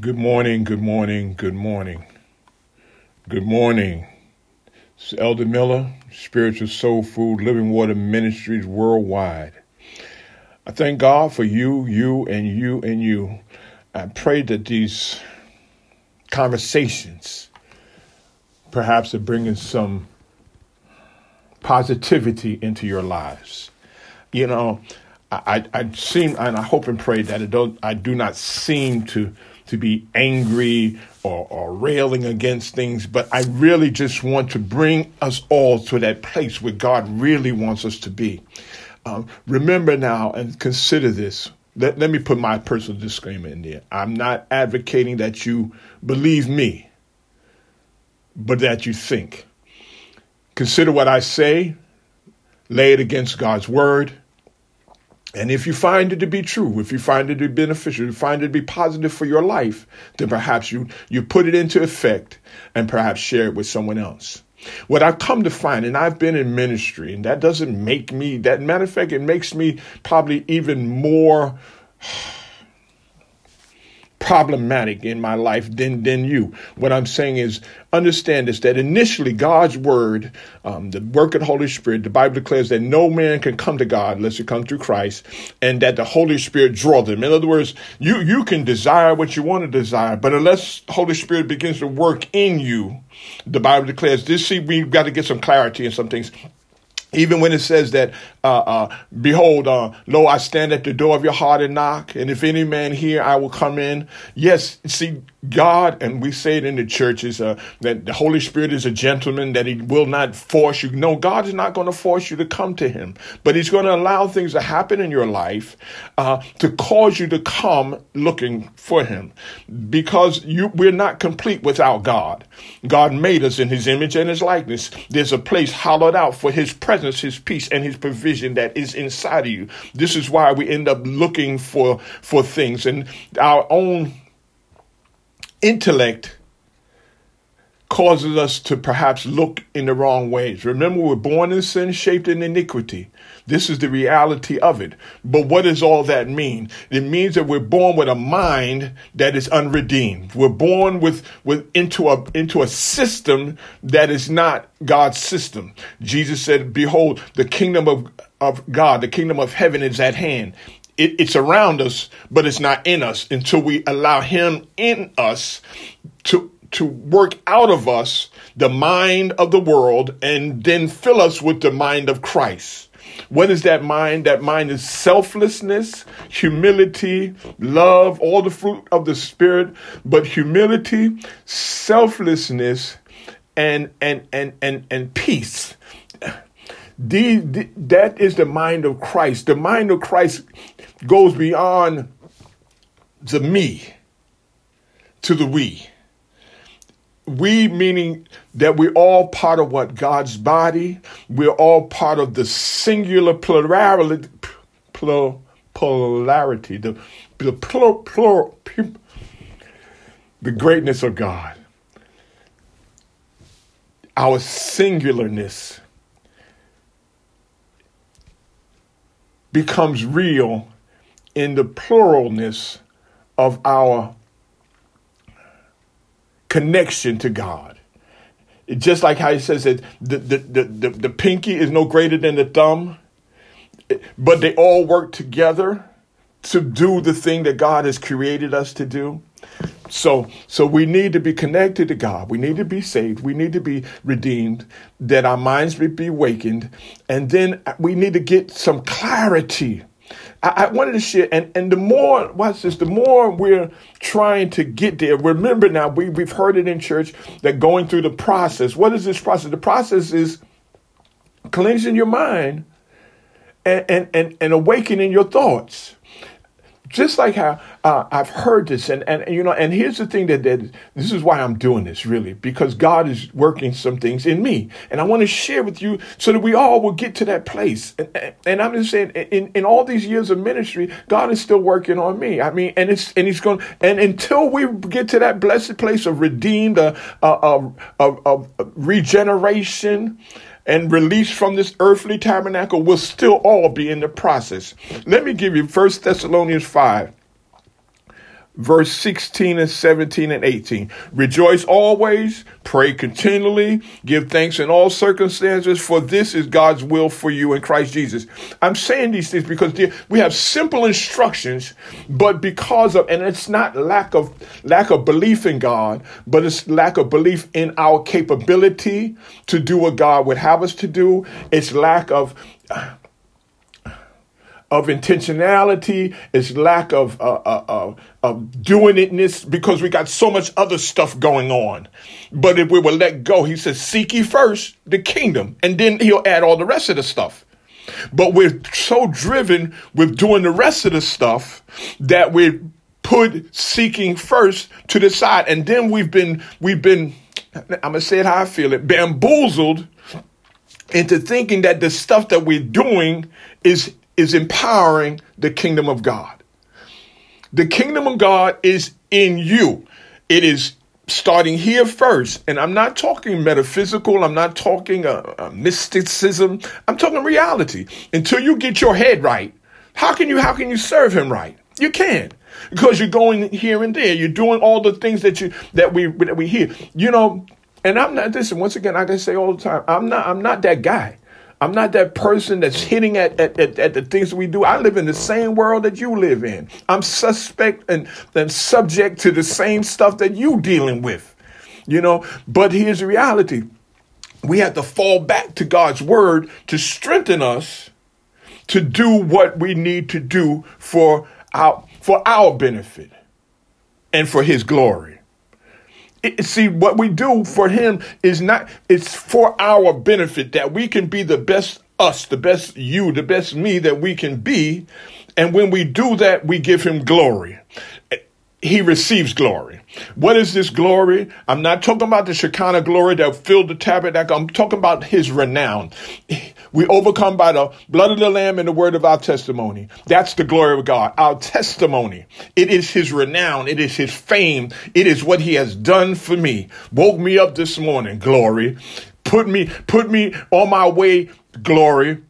Good morning, good morning, good morning. Good morning. It's Elder Miller, Spiritual Soul Food, Living Water Ministries worldwide. I thank God for you, you, and you, and you. I pray that these conversations perhaps are bringing some positivity into your lives. You know, I, I, I seem, and I hope and pray that it don't, I do not seem to to be angry or, or railing against things, but I really just want to bring us all to that place where God really wants us to be. Um, remember now and consider this. Let, let me put my personal disclaimer in there. I'm not advocating that you believe me, but that you think. Consider what I say, lay it against God's word, and if you find it to be true, if you find it to be beneficial, you find it to be positive for your life, then perhaps you, you put it into effect and perhaps share it with someone else. What I've come to find, and I've been in ministry, and that doesn't make me, that matter of fact, it makes me probably even more problematic in my life than than you. What I'm saying is, understand this: that initially God's word, um, the work of the Holy Spirit, the Bible declares that no man can come to God unless he come through Christ, and that the Holy Spirit draw them. In other words, you you can desire what you want to desire, but unless Holy Spirit begins to work in you, the Bible declares this. See, we've got to get some clarity in some things even when it says that, uh, uh, behold, uh, lo, I stand at the door of your heart and knock, and if any man hear, I will come in. Yes, see, God, and we say it in the churches, uh, that the Holy Spirit is a gentleman, that he will not force you. No, God is not going to force you to come to him, but he's going to allow things to happen in your life, uh, to cause you to come looking for him. Because you, we're not complete without God. God made us in his image and his likeness. There's a place hollowed out for his presence, his peace, and his provision that is inside of you. This is why we end up looking for, for things and our own intellect causes us to perhaps look in the wrong ways. Remember, we're born in sin, shaped in iniquity. This is the reality of it. But what does all that mean? It means that we're born with a mind that is unredeemed. We're born with, with into a into a system that is not God's system. Jesus said, Behold, the kingdom of, of God, the kingdom of heaven is at hand it, it's around us, but it's not in us until we allow Him in us to to work out of us the mind of the world and then fill us with the mind of Christ. What is that mind? That mind is selflessness, humility, love, all the fruit of the spirit, but humility, selflessness, and and and and and peace. The, the, that is the mind of Christ. The mind of Christ goes beyond the me to the we. We meaning that we're all part of what God's body, we're all part of the singular plurality, polarity, the, the, plur, plur, the greatness of God. Our singularness becomes real in the pluralness of our connection to God. just like how he says that the, the, the, the, the pinky is no greater than the thumb, but they all work together to do the thing that God has created us to do. So, so we need to be connected to God. We need to be saved. We need to be redeemed, that our minds may be awakened. And then we need to get some clarity I, I wanted to share, and, and the more, watch this, the more we're trying to get there. Remember now, we, we've heard it in church that going through the process. What is this process? The process is cleansing your mind and, and, and, and awakening your thoughts just like how uh, I've heard this, and, and you know, and here's the thing that, that this is why I'm doing this really because God is working some things in me, and I want to share with you so that we all will get to that place. And, and I'm just saying, in, in all these years of ministry, God is still working on me. I mean, and it's and He's going, and until we get to that blessed place of redeemed, uh, uh, uh, regeneration and released from this earthly tabernacle will still all be in the process. Let me give you First Thessalonians 5, verse 16 and 17 and 18. Rejoice always, pray continually, give thanks in all circumstances, for this is God's will for you in Christ Jesus. I'm saying these things because we have simple instructions, but because of, and it's not lack of, lack of belief in God, but it's lack of belief in our capability to do what God would have us to do. It's lack of, of intentionality, it's lack of, uh, uh, uh, of doing itness because we got so much other stuff going on. But if we will let go, he says, seek ye first the kingdom, and then he'll add all the rest of the stuff. But we're so driven with doing the rest of the stuff that we put seeking first to the side. And then we've been, we've been, I'm gonna say it how I feel it, bamboozled into thinking that the stuff that we're doing is is empowering the kingdom of God. The kingdom of God is in you. It is starting here first. And I'm not talking metaphysical, I'm not talking uh, uh, mysticism, I'm talking reality. Until you get your head right, how can you how can you serve him right? You can't. Because you're going here and there. You're doing all the things that you that we that we hear. You know, and I'm not this, and once again, I can say all the time, I'm not I'm not that guy. I'm not that person that's hitting at, at, at, at, the things we do. I live in the same world that you live in. I'm suspect and, and subject to the same stuff that you dealing with. You know, but here's the reality. We have to fall back to God's word to strengthen us to do what we need to do for our for our benefit and for his glory. See, what we do for him is not, it's for our benefit that we can be the best us, the best you, the best me that we can be. And when we do that, we give him glory he receives glory. What is this glory? I'm not talking about the Shekinah glory that filled the tabernacle. I'm talking about his renown. We overcome by the blood of the Lamb and the word of our testimony. That's the glory of God. Our testimony. It is his renown. It is his fame. It is what he has done for me. Woke me up this morning. Glory. Put me, put me on my way. Glory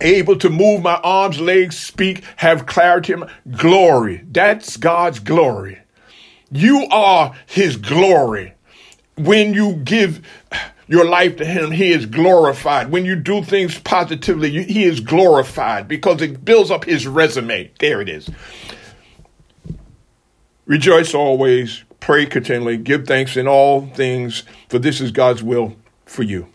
able to move my arms, legs, speak, have clarity. Glory. That's God's glory. You are his glory. When you give your life to him, he is glorified. When you do things positively, he is glorified because it builds up his resume. There it is. Rejoice always, pray continually, give thanks in all things, for this is God's will for you.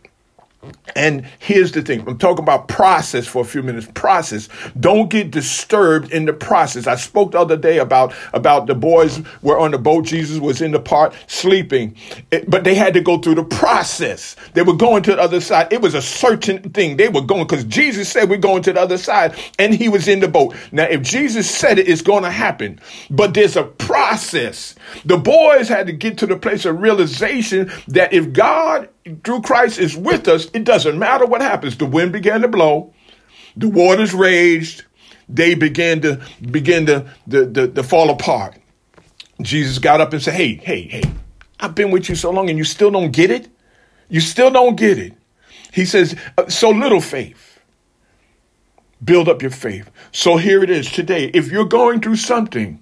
And here's the thing I'm talking about process for a few minutes. Process. Don't get disturbed in the process. I spoke the other day about, about the boys were on the boat. Jesus was in the part sleeping, it, but they had to go through the process. They were going to the other side. It was a certain thing. They were going because Jesus said we're going to the other side and he was in the boat. Now, if Jesus said it, it's going to happen, but there's a process. The boys had to get to the place of realization that if God through Christ is with us, it doesn't matter what happens. The wind began to blow, the waters raged, they began to begin to, to, to, to fall apart. Jesus got up and said, Hey, hey, hey, I've been with you so long and you still don't get it? You still don't get it. He says, uh, So little faith. Build up your faith. So here it is today. If you're going through something,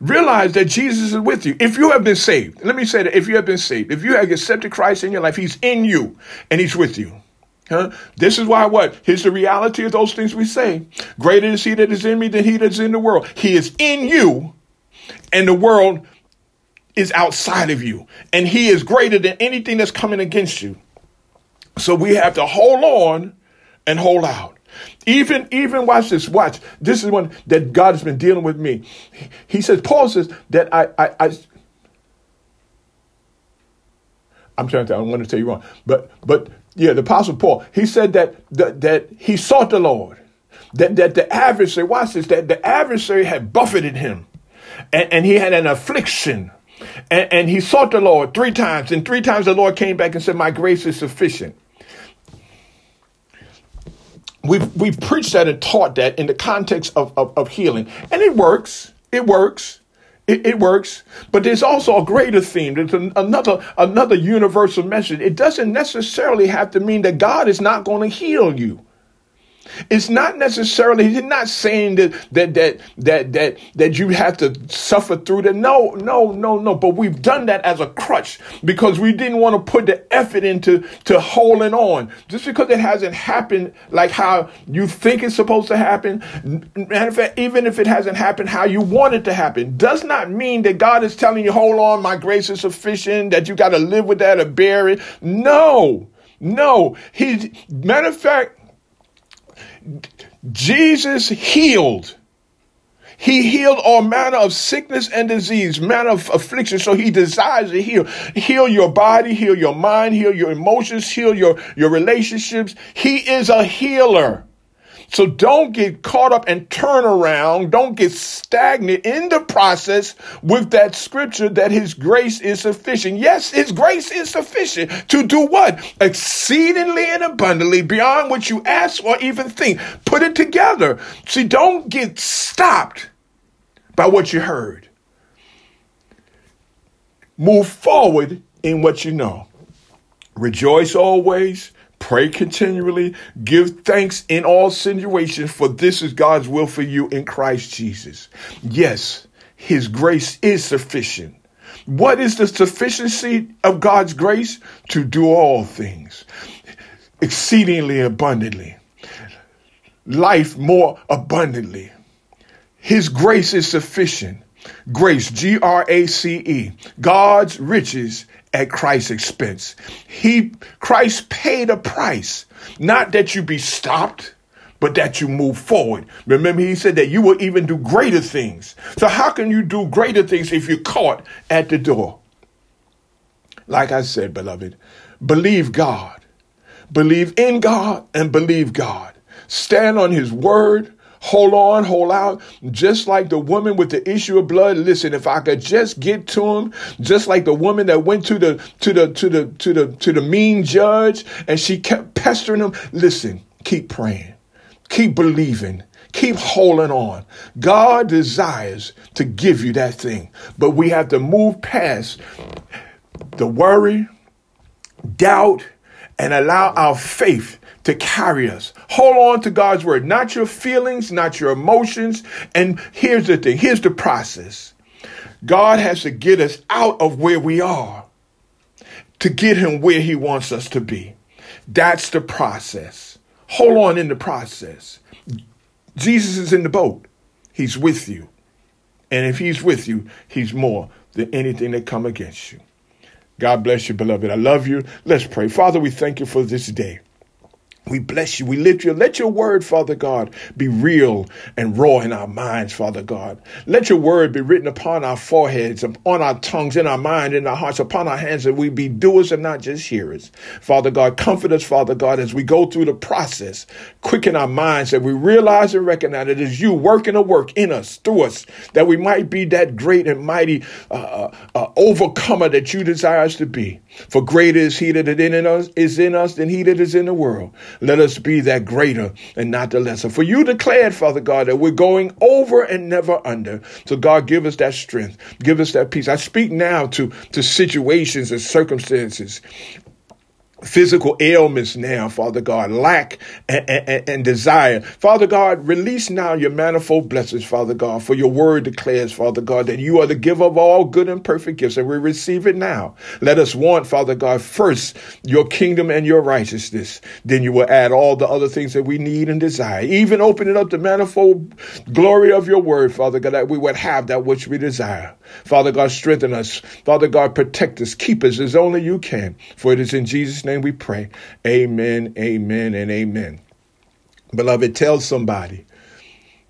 Realize that Jesus is with you. If you have been saved, let me say that if you have been saved, if you have accepted Christ in your life, He's in you and He's with you. Huh? This is why what? Here's the reality of those things we say. Greater is He that is in me than He that's in the world. He is in you, and the world is outside of you. And He is greater than anything that's coming against you. So we have to hold on and hold out. Even, even watch this, watch. This is one that God has been dealing with me. He says, Paul says that I, I, I I'm trying to, I don't want to tell you wrong, but, but yeah, the apostle Paul, he said that, that, that he sought the Lord, that, that the adversary, watch this, that the adversary had buffeted him. And, and he had an affliction. And, and he sought the Lord three times. And three times the Lord came back and said, my grace is sufficient we've we've preached that and taught that in the context of, of, of healing. And it works. It works. It, it, works, but there's also a greater theme. There's an, another another universal message. It doesn't necessarily have to mean that God is not going to heal you. It's not necessarily, he's not saying that that that that that that you have to suffer through that. No, no, no, no. But we've done that as a crutch because we didn't want to put the effort into to holding on. Just because it hasn't happened like how you think it's supposed to happen, matter of fact, even if it hasn't happened how you want it to happen, does not mean that God is telling you, hold on, my grace is sufficient, that you got to live with that or bear it. No. No, he matter of fact, Jesus healed. He healed all manner of sickness and disease, manner of affliction. So he desires to heal. Heal your body, heal your mind, heal your emotions, heal your, your relationships. He is a healer. So don't get caught up and turn around. Don't get stagnant in the process with that scripture that his grace is sufficient. Yes, his grace is sufficient to do what? Exceedingly and abundantly beyond what you ask or even think. Put it together. See, don't get stopped by what you heard. Move forward in what you know. Rejoice always. Pray continually. Give thanks in all situations, for this is God's will for you in Christ Jesus. Yes, His grace is sufficient. What is the sufficiency of God's grace? To do all things exceedingly abundantly, life more abundantly. His grace is sufficient. Grace, G R A C E, God's riches at Christ's expense. He Christ paid a price, not that you be stopped, but that you move forward. Remember, he said that you will even do greater things. So how can you do greater things if you're caught at the door? Like I said, beloved, believe God. Believe in God and believe God. Stand on his word hold on, hold out, just like the woman with the issue of blood. Listen, if I could just get to him, just like the woman that went to the to the to the to the to the mean judge and she kept pestering him. Listen, keep praying, keep believing. Keep holding on. God desires to give you that thing, but we have to move past the worry, doubt, and allow our faith to carry us. Hold on to God's word, not your feelings, not your emotions. And here's the thing here's the process God has to get us out of where we are to get Him where He wants us to be. That's the process. Hold on in the process. Jesus is in the boat, He's with you. And if He's with you, He's more than anything that come against you. God bless you, beloved. I love you. Let's pray. Father, we thank you for this day. We bless you. We lift you. Let your word, Father God, be real and raw in our minds, Father God. Let your word be written upon our foreheads, on our tongues, in our mind, in our hearts, upon our hands, that we be doers and not just hearers. Father God, comfort us, Father God, as we go through the process. Quicken our minds that we realize and recognize it is you working a work in us, through us, that we might be that great and mighty uh, uh, uh overcomer that you desire us to be. For greater is he that is in us, than he that is in the world. Let us be that greater and not the lesser. For you declared, Father God, that we're going over and never under. So God, give us that strength. Give us that peace. I speak now to, to situations and circumstances physical ailments now, Father God, lack and, and, and, desire. Father God, release now your manifold blessings, Father God, for your word declares, Father God, that you are the giver of all good and perfect gifts, and we receive it now. Let us want, Father God, first your kingdom and your righteousness. Then you will add all the other things that we need and desire. Even opening up the manifold glory of your word, Father God, that we would have that which we desire. Father God, strengthen us. Father God, protect us. Keep us as only you can. For it is in Jesus' name we pray. Amen, amen, and amen. Beloved, tell somebody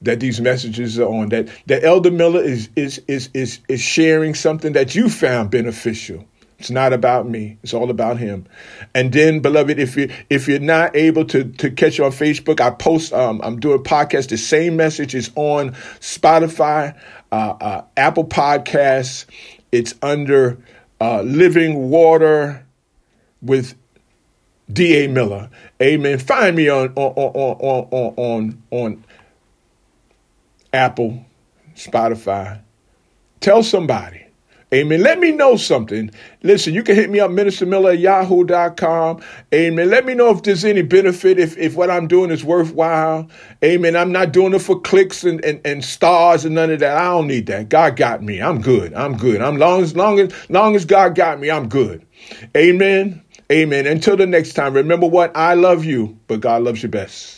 that these messages are on, that, that Elder Miller is, is, is, is, is sharing something that you found beneficial. It's not about me. It's all about him. And then, beloved, if you if you're not able to to catch on Facebook, I post. Um, I'm doing podcast. The same message is on Spotify, uh, uh, Apple Podcasts. It's under uh, Living Water with D.A. Miller. Amen. Find me on on on on on on Apple, Spotify. Tell somebody. Amen. Let me know something. Listen, you can hit me up, Minister Miller at yahoo.com. Amen. Let me know if there's any benefit, if, if what I'm doing is worthwhile. Amen. I'm not doing it for clicks and, and, and stars and none of that. I don't need that. God got me. I'm good. I'm good. I'm long as long as long as God got me, I'm good. Amen. Amen. Until the next time, remember what? I love you, but God loves you best.